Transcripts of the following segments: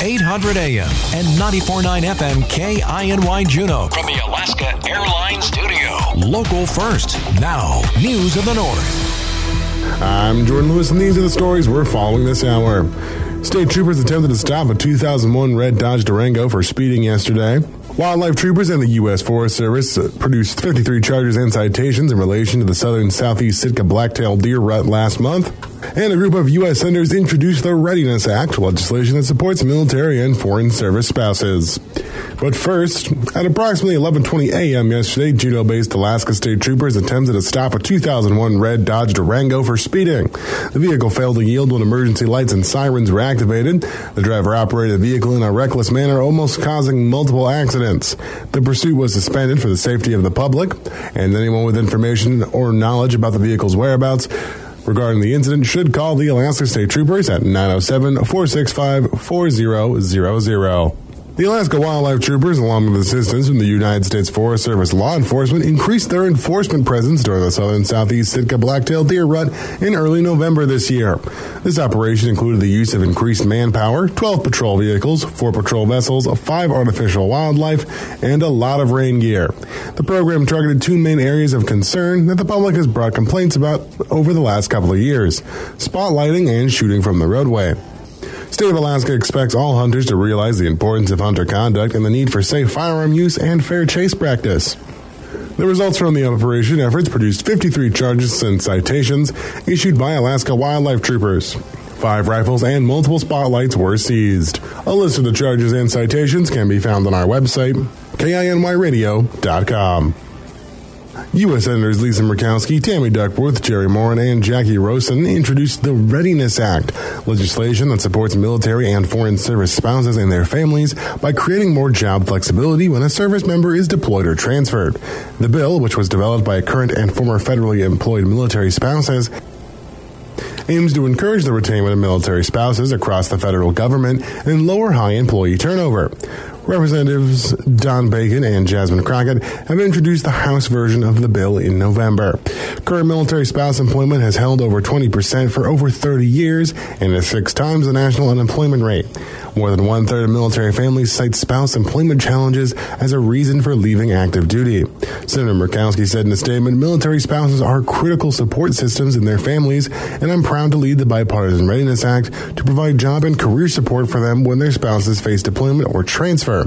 800 AM and 94.9 FM KINY Juneau. from the Alaska Airlines Studio. Local first. Now, News of the North. I'm Jordan Lewis, and these are the stories we're following this hour. State troopers attempted to stop a 2001 red Dodge Durango for speeding yesterday. Wildlife troopers and the U.S. Forest Service produced 53 charges and citations in relation to the southern southeast Sitka blacktail deer rut last month. And a group of U.S. senators introduced the Readiness Act, legislation that supports military and foreign service spouses. But first, at approximately 11:20 a.m. yesterday, Juneau-based Alaska State Troopers attempted to stop a 2001 red Dodge Durango for speeding. The vehicle failed to yield when emergency lights and sirens were activated. The driver operated the vehicle in a reckless manner, almost causing multiple accidents. The pursuit was suspended for the safety of the public, and anyone with information or knowledge about the vehicle's whereabouts regarding the incident should call the Alaska State Troopers at 907 465 4000. The Alaska Wildlife Troopers, along with assistance from the United States Forest Service law enforcement, increased their enforcement presence during the southern southeast Sitka blacktail deer rut in early November this year. This operation included the use of increased manpower, 12 patrol vehicles, 4 patrol vessels, 5 artificial wildlife, and a lot of rain gear. The program targeted two main areas of concern that the public has brought complaints about over the last couple of years spotlighting and shooting from the roadway. State of Alaska expects all hunters to realize the importance of hunter conduct and the need for safe firearm use and fair chase practice. The results from the operation efforts produced 53 charges and citations issued by Alaska Wildlife Troopers. Five rifles and multiple spotlights were seized. A list of the charges and citations can be found on our website, kinyradio.com. U.S. Senators Lisa Murkowski, Tammy Duckworth, Jerry Moran, and Jacky Rosen introduced the Readiness Act, legislation that supports military and foreign service spouses and their families by creating more job flexibility when a service member is deployed or transferred. The bill, which was developed by current and former federally employed military spouses, aims to encourage the retainment of military spouses across the federal government and lower high employee turnover. Representatives Don Bacon and Jasmine Crockett have introduced the House version of the bill in November. Current military spouse employment has held over 20% for over 30 years and is six times the national unemployment rate. More than one third of military families cite spouse employment challenges as a reason for leaving active duty. Senator Murkowski said in a statement military spouses are critical support systems in their families, and I'm proud to lead the Bipartisan Readiness Act to provide job and career support for them when their spouses face deployment or transfer.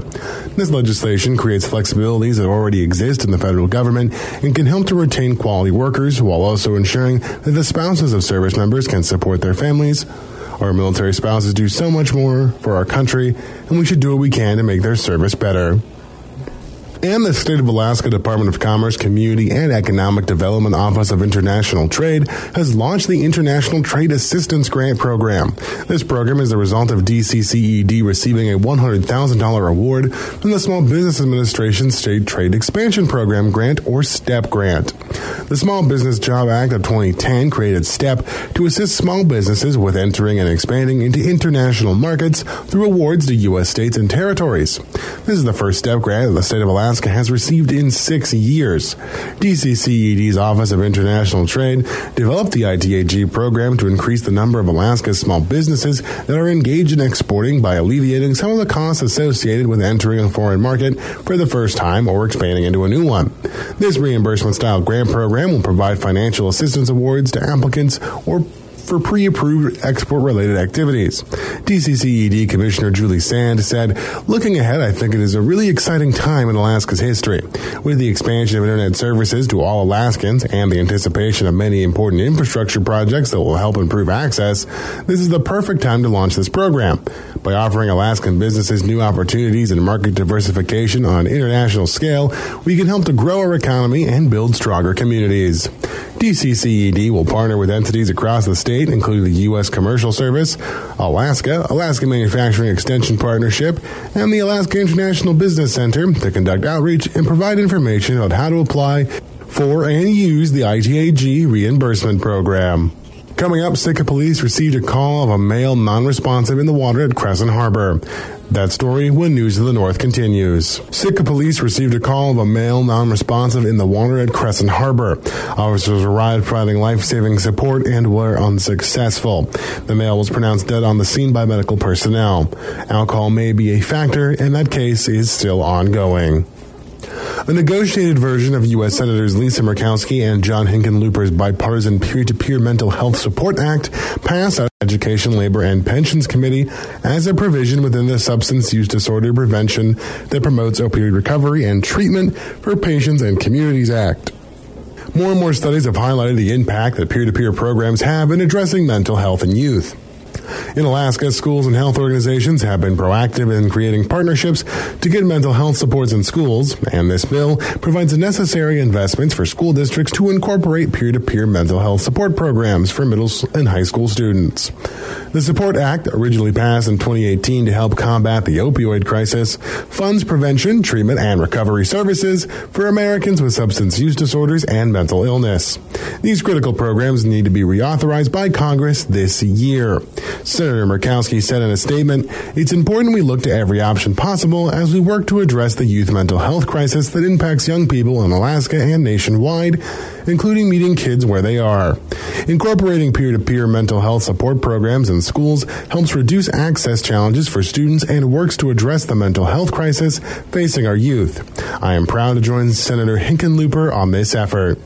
This legislation creates flexibilities that already exist in the federal government and can help to retain quality workers while also ensuring that the spouses of service members can support their families our military spouses do so much more for our country, and we should do what we can to make their service better and the State of Alaska Department of Commerce Community and Economic Development Office of International Trade has launched the International Trade Assistance Grant Program. This program is the result of DCCED receiving a $100,000 award from the Small Business Administration State Trade Expansion Program grant or STEP grant. The Small Business Job Act of 2010 created STEP to assist small businesses with entering and expanding into international markets through awards to U.S. states and territories. This is the first STEP grant that the state of Alaska Alaska has received in six years. DCCED's Office of International Trade developed the ITAG program to increase the number of Alaska's small businesses that are engaged in exporting by alleviating some of the costs associated with entering a foreign market for the first time or expanding into a new one. This reimbursement style grant program will provide financial assistance awards to applicants or for pre approved export related activities. DCCED Commissioner Julie Sand said, Looking ahead, I think it is a really exciting time in Alaska's history. With the expansion of Internet services to all Alaskans and the anticipation of many important infrastructure projects that will help improve access, this is the perfect time to launch this program. By offering Alaskan businesses new opportunities and market diversification on an international scale, we can help to grow our economy and build stronger communities. DCCED will partner with entities across the state, including the U.S. Commercial Service, Alaska, Alaska Manufacturing Extension Partnership, and the Alaska International Business Center to conduct outreach and provide information on how to apply for and use the ITAG reimbursement program. Coming up, Sitka police received a call of a male non-responsive in the water at Crescent Harbor. That story when News of the North continues. Sitka police received a call of a male non-responsive in the water at Crescent Harbor. Officers arrived providing life-saving support and were unsuccessful. The male was pronounced dead on the scene by medical personnel. Alcohol may be a factor, and that case is still ongoing. A negotiated version of U.S. Senators Lisa Murkowski and John Hickenlooper's bipartisan peer-to-peer mental health support act passed out Education, Labor, and Pensions Committee as a provision within the Substance Use Disorder Prevention that promotes opioid recovery and treatment for patients and communities act. More and more studies have highlighted the impact that peer-to-peer programs have in addressing mental health in youth. In Alaska, schools and health organizations have been proactive in creating partnerships to get mental health supports in schools, and this bill provides the necessary investments for school districts to incorporate peer to peer mental health support programs for middle and high school students. The Support Act, originally passed in 2018 to help combat the opioid crisis, funds prevention, treatment, and recovery services for Americans with substance use disorders and mental illness. These critical programs need to be reauthorized by Congress this year. Senator Murkowski said in a statement, It's important we look to every option possible as we work to address the youth mental health crisis that impacts young people in Alaska and nationwide, including meeting kids where they are. Incorporating peer to peer mental health support programs in schools helps reduce access challenges for students and works to address the mental health crisis facing our youth. I am proud to join Senator Hickenlooper on this effort.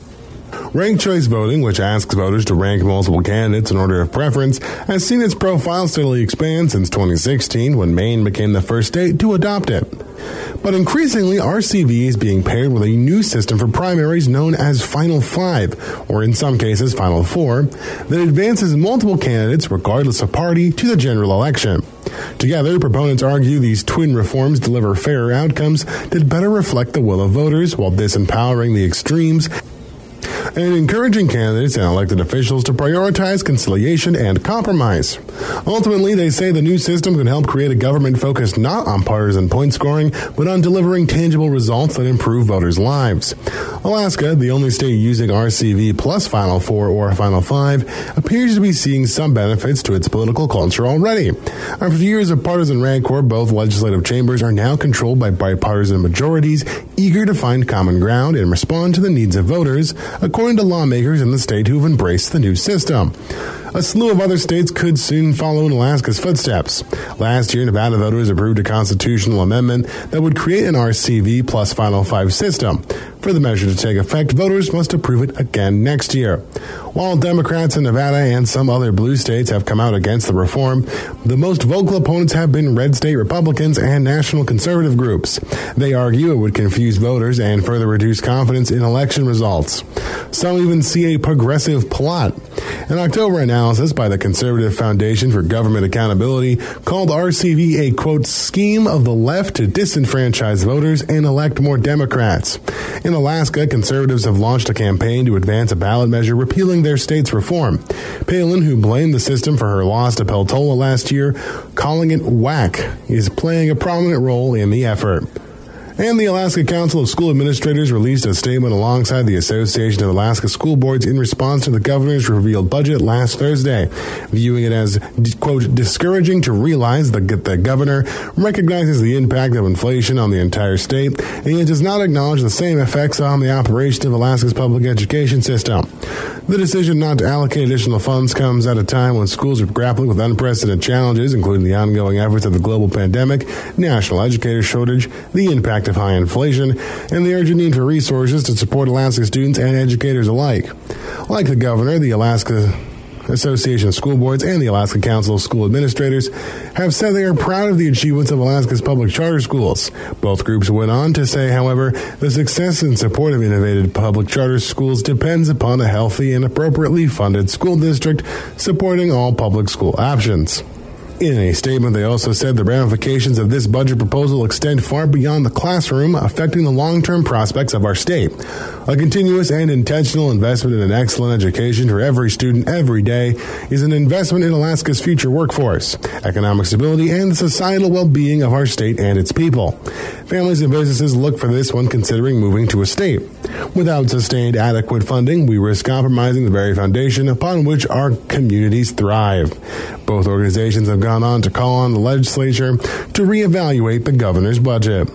Ranked choice voting, which asks voters to rank multiple candidates in order of preference, has seen its profile steadily expand since 2016 when Maine became the first state to adopt it. But increasingly, RCV is being paired with a new system for primaries known as Final Five, or in some cases, Final Four, that advances multiple candidates, regardless of party, to the general election. Together, proponents argue these twin reforms deliver fairer outcomes that better reflect the will of voters while disempowering the extremes and encouraging candidates and elected officials to prioritize conciliation and compromise. Ultimately, they say the new system can help create a government focused not on partisan point scoring, but on delivering tangible results that improve voters' lives. Alaska, the only state using RCV plus Final Four or Final Five, appears to be seeing some benefits to its political culture already. After years of partisan rancor, both legislative chambers are now controlled by bipartisan majorities eager to find common ground and respond to the needs of voters, according to lawmakers in the state who've embraced the new system. A slew of other states could soon follow in Alaska's footsteps. Last year, Nevada voters approved a constitutional amendment that would create an RCV plus Final Five system. For the measure to take effect, voters must approve it again next year. While Democrats in Nevada and some other blue states have come out against the reform, the most vocal opponents have been red state Republicans and national conservative groups. They argue it would confuse voters and further reduce confidence in election results. Some even see a progressive plot. An October analysis by the Conservative Foundation for Government Accountability called RCV a quote scheme of the left to disenfranchise voters and elect more Democrats. In Alaska, conservatives have launched a campaign to advance a ballot measure repealing their state's reform. Palin, who blamed the system for her loss to Peltola last year, calling it whack, is playing a prominent role in the effort. And the Alaska Council of School Administrators released a statement alongside the Association of Alaska School Boards in response to the governor's revealed budget last Thursday, viewing it as, quote, discouraging to realize that the governor recognizes the impact of inflation on the entire state and does not acknowledge the same effects on the operation of Alaska's public education system. The decision not to allocate additional funds comes at a time when schools are grappling with unprecedented challenges, including the ongoing efforts of the global pandemic, national educator shortage, the impact of high inflation, and the urgent need for resources to support Alaska students and educators alike. Like the governor, the Alaska Association of School Boards and the Alaska Council of School Administrators have said they are proud of the achievements of Alaska's public charter schools. Both groups went on to say, however, the success and support of innovative public charter schools depends upon a healthy and appropriately funded school district supporting all public school options. In a statement, they also said the ramifications of this budget proposal extend far beyond the classroom, affecting the long term prospects of our state. A continuous and intentional investment in an excellent education for every student every day is an investment in Alaska's future workforce, economic stability, and the societal well being of our state and its people. Families and businesses look for this when considering moving to a state. Without sustained adequate funding, we risk compromising the very foundation upon which our communities thrive. Both organizations have gone on to call on the legislature to reevaluate the governor's budget.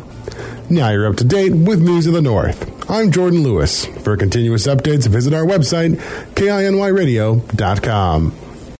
Now you're up to date with News of the North. I'm Jordan Lewis. For continuous updates, visit our website, kinyradio.com.